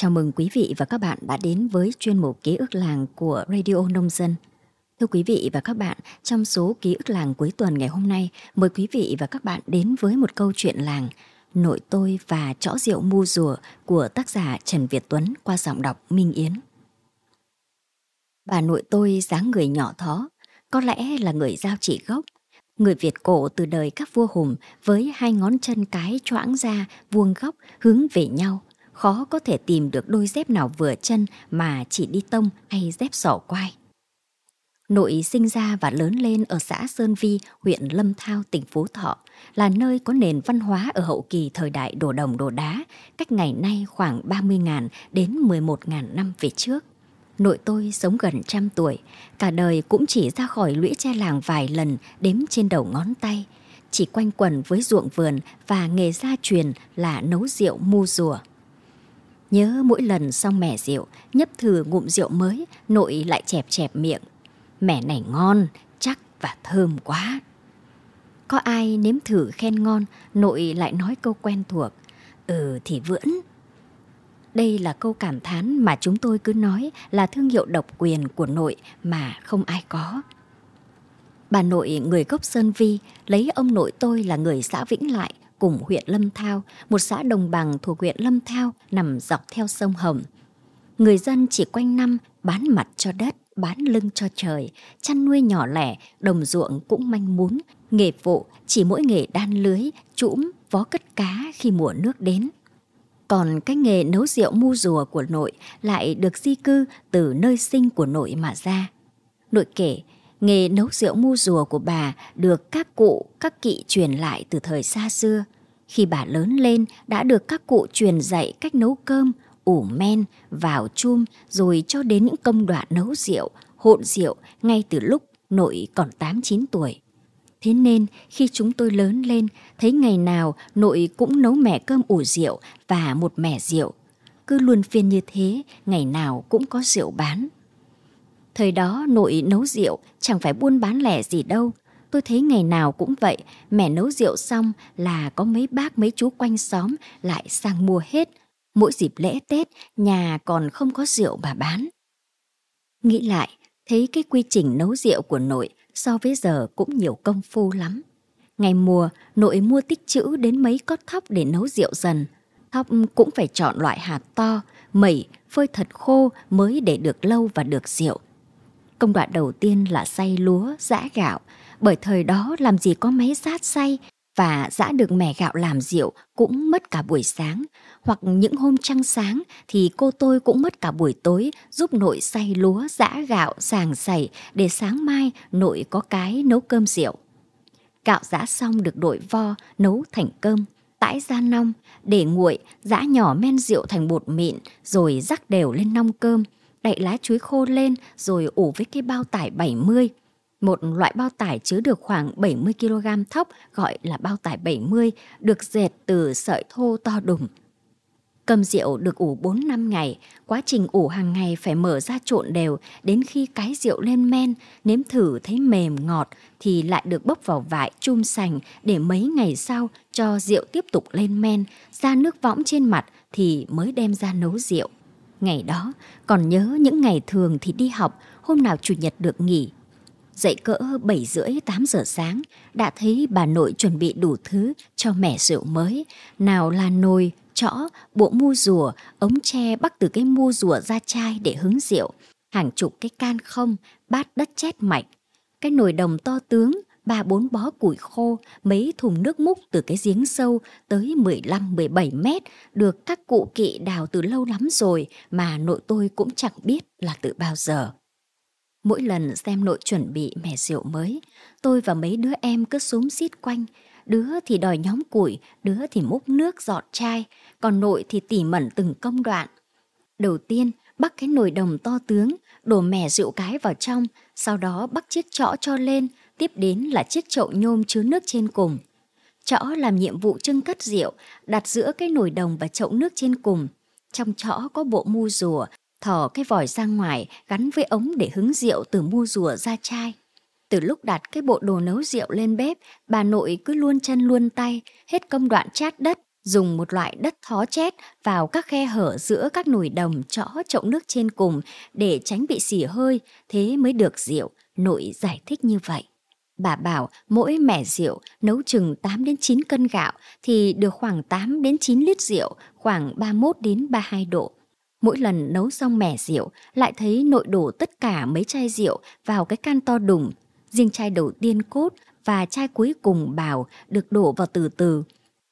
Chào mừng quý vị và các bạn đã đến với chuyên mục ký ức làng của Radio Nông Dân. Thưa quý vị và các bạn, trong số ký ức làng cuối tuần ngày hôm nay, mời quý vị và các bạn đến với một câu chuyện làng Nội tôi và chõ rượu mu rùa của tác giả Trần Việt Tuấn qua giọng đọc Minh Yến. Bà nội tôi dáng người nhỏ thó, có lẽ là người giao chỉ gốc. Người Việt cổ từ đời các vua hùng với hai ngón chân cái choãng ra vuông góc hướng về nhau. Khó có thể tìm được đôi dép nào vừa chân mà chỉ đi tông hay dép sỏ quai. Nội sinh ra và lớn lên ở xã Sơn Vi, huyện Lâm Thao, tỉnh Phú Thọ, là nơi có nền văn hóa ở hậu kỳ thời đại đồ đồng đồ đá, cách ngày nay khoảng 30.000 đến 11.000 năm về trước. Nội tôi sống gần trăm tuổi, cả đời cũng chỉ ra khỏi lũy tre làng vài lần đếm trên đầu ngón tay, chỉ quanh quẩn với ruộng vườn và nghề gia truyền là nấu rượu mu rùa. Nhớ mỗi lần xong mẻ rượu, nhấp thử ngụm rượu mới, nội lại chẹp chẹp miệng. Mẻ này ngon, chắc và thơm quá. Có ai nếm thử khen ngon, nội lại nói câu quen thuộc. Ừ thì vưỡn. Đây là câu cảm thán mà chúng tôi cứ nói là thương hiệu độc quyền của nội mà không ai có. Bà nội người gốc Sơn Vi lấy ông nội tôi là người xã Vĩnh Lại cùng huyện Lâm Thao, một xã đồng bằng thuộc huyện Lâm Thao nằm dọc theo sông Hồng. Người dân chỉ quanh năm bán mặt cho đất, bán lưng cho trời, chăn nuôi nhỏ lẻ, đồng ruộng cũng manh mún, nghề vụ chỉ mỗi nghề đan lưới, trũm, vó cất cá khi mùa nước đến. Còn cái nghề nấu rượu mu rùa của nội lại được di cư từ nơi sinh của nội mà ra. Nội kể, nghề nấu rượu mu rùa của bà được các cụ, các kỵ truyền lại từ thời xa xưa. Khi bà lớn lên đã được các cụ truyền dạy cách nấu cơm, ủ men, vào chum rồi cho đến những công đoạn nấu rượu, hộn rượu ngay từ lúc nội còn 8-9 tuổi. Thế nên khi chúng tôi lớn lên, thấy ngày nào nội cũng nấu mẻ cơm ủ rượu và một mẻ rượu. Cứ luôn phiên như thế, ngày nào cũng có rượu bán. Thời đó nội nấu rượu chẳng phải buôn bán lẻ gì đâu. Tôi thấy ngày nào cũng vậy, mẹ nấu rượu xong là có mấy bác mấy chú quanh xóm lại sang mua hết. Mỗi dịp lễ Tết, nhà còn không có rượu bà bán. Nghĩ lại, thấy cái quy trình nấu rượu của nội so với giờ cũng nhiều công phu lắm. Ngày mùa, nội mua tích chữ đến mấy cót thóc để nấu rượu dần. Thóc cũng phải chọn loại hạt to, mẩy, phơi thật khô mới để được lâu và được rượu. Công đoạn đầu tiên là xay lúa, giã gạo, bởi thời đó làm gì có máy sát xay và giã được mẻ gạo làm rượu cũng mất cả buổi sáng, hoặc những hôm trăng sáng thì cô tôi cũng mất cả buổi tối giúp nội xay lúa, giã gạo, sàng sảy để sáng mai nội có cái nấu cơm rượu. Gạo giã xong được đội vo, nấu thành cơm, tãi ra nong, để nguội, giã nhỏ men rượu thành bột mịn rồi rắc đều lên nong cơm, đậy lá chuối khô lên rồi ủ với cái bao tải 70 một loại bao tải chứa được khoảng 70 kg thóc gọi là bao tải 70 được dệt từ sợi thô to đùng. Cầm rượu được ủ 4 năm ngày, quá trình ủ hàng ngày phải mở ra trộn đều đến khi cái rượu lên men, nếm thử thấy mềm ngọt thì lại được bốc vào vải chum sành để mấy ngày sau cho rượu tiếp tục lên men, ra nước võng trên mặt thì mới đem ra nấu rượu. Ngày đó, còn nhớ những ngày thường thì đi học, hôm nào chủ nhật được nghỉ, Dậy cỡ 7 rưỡi 8 giờ sáng, đã thấy bà nội chuẩn bị đủ thứ cho mẻ rượu mới. Nào là nồi, chõ, bộ mu rùa, ống tre bắt từ cái mu rùa ra chai để hứng rượu. Hàng chục cái can không, bát đất chét mạch. Cái nồi đồng to tướng, ba bốn bó củi khô, mấy thùng nước múc từ cái giếng sâu tới 15-17 mét, được các cụ kỵ đào từ lâu lắm rồi mà nội tôi cũng chẳng biết là từ bao giờ. Mỗi lần xem nội chuẩn bị mẻ rượu mới, tôi và mấy đứa em cứ xúm xít quanh. Đứa thì đòi nhóm củi, đứa thì múc nước giọt chai, còn nội thì tỉ mẩn từng công đoạn. Đầu tiên, bắt cái nồi đồng to tướng, đổ mẻ rượu cái vào trong, sau đó bắt chiếc chõ cho lên, tiếp đến là chiếc chậu nhôm chứa nước trên cùng. Chõ làm nhiệm vụ trưng cất rượu, đặt giữa cái nồi đồng và chậu nước trên cùng. Trong chõ có bộ mu rùa, thò cái vòi ra ngoài gắn với ống để hứng rượu từ mu rùa ra chai. Từ lúc đặt cái bộ đồ nấu rượu lên bếp, bà nội cứ luôn chân luôn tay, hết công đoạn chát đất, dùng một loại đất thó chét vào các khe hở giữa các nồi đồng chõ chậu nước trên cùng để tránh bị xỉ hơi, thế mới được rượu, nội giải thích như vậy. Bà bảo mỗi mẻ rượu nấu chừng 8 đến 9 cân gạo thì được khoảng 8 đến 9 lít rượu, khoảng 31 đến 32 độ. Mỗi lần nấu xong mẻ rượu, lại thấy nội đổ tất cả mấy chai rượu vào cái can to đùng. Riêng chai đầu tiên cốt và chai cuối cùng bào được đổ vào từ từ.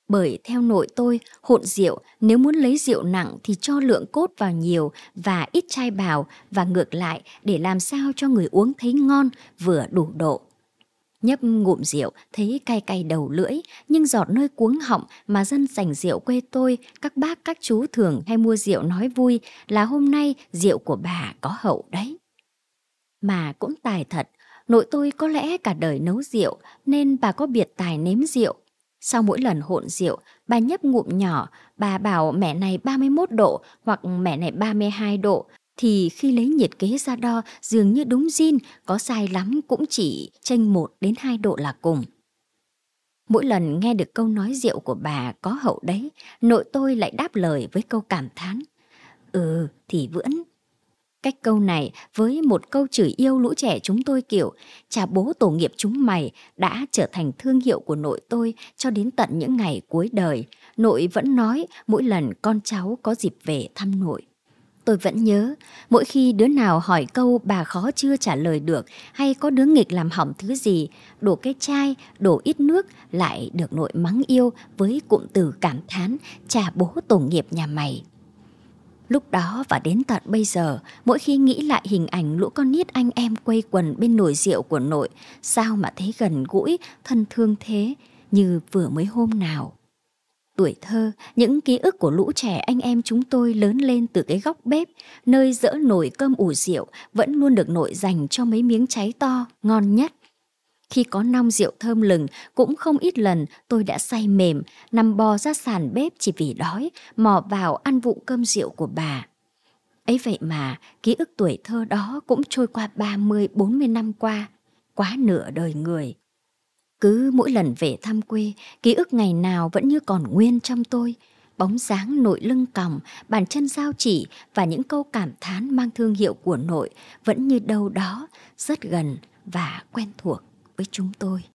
Bởi theo nội tôi, hộn rượu nếu muốn lấy rượu nặng thì cho lượng cốt vào nhiều và ít chai bào và ngược lại để làm sao cho người uống thấy ngon vừa đủ độ. Nhấp ngụm rượu, thấy cay cay đầu lưỡi, nhưng giọt nơi cuống họng mà dân sành rượu quê tôi, các bác các chú thường hay mua rượu nói vui là hôm nay rượu của bà có hậu đấy. Mà cũng tài thật, nội tôi có lẽ cả đời nấu rượu nên bà có biệt tài nếm rượu. Sau mỗi lần hộn rượu, bà nhấp ngụm nhỏ, bà bảo mẹ này 31 độ hoặc mẹ này 32 độ, thì khi lấy nhiệt kế ra đo dường như đúng zin, có sai lắm cũng chỉ chênh 1 đến 2 độ là cùng. Mỗi lần nghe được câu nói rượu của bà có hậu đấy, nội tôi lại đáp lời với câu cảm thán. Ừ, thì vẫn. Cách câu này với một câu chửi yêu lũ trẻ chúng tôi kiểu cha bố tổ nghiệp chúng mày đã trở thành thương hiệu của nội tôi cho đến tận những ngày cuối đời. Nội vẫn nói mỗi lần con cháu có dịp về thăm nội. Tôi vẫn nhớ, mỗi khi đứa nào hỏi câu bà khó chưa trả lời được hay có đứa nghịch làm hỏng thứ gì, đổ cái chai, đổ ít nước lại được nội mắng yêu với cụm từ cảm thán trả bố tổ nghiệp nhà mày. Lúc đó và đến tận bây giờ, mỗi khi nghĩ lại hình ảnh lũ con nít anh em quây quần bên nồi rượu của nội, sao mà thấy gần gũi, thân thương thế, như vừa mới hôm nào. Tuổi thơ, những ký ức của lũ trẻ anh em chúng tôi lớn lên từ cái góc bếp, nơi dỡ nồi cơm ủ rượu vẫn luôn được nội dành cho mấy miếng cháy to, ngon nhất. Khi có nong rượu thơm lừng, cũng không ít lần tôi đã say mềm, nằm bò ra sàn bếp chỉ vì đói, mò vào ăn vụng cơm rượu của bà. Ấy vậy mà, ký ức tuổi thơ đó cũng trôi qua 30-40 năm qua, quá nửa đời người. Cứ mỗi lần về thăm quê, ký ức ngày nào vẫn như còn nguyên trong tôi. Bóng dáng nội lưng còng, bàn chân giao chỉ và những câu cảm thán mang thương hiệu của nội vẫn như đâu đó, rất gần và quen thuộc với chúng tôi.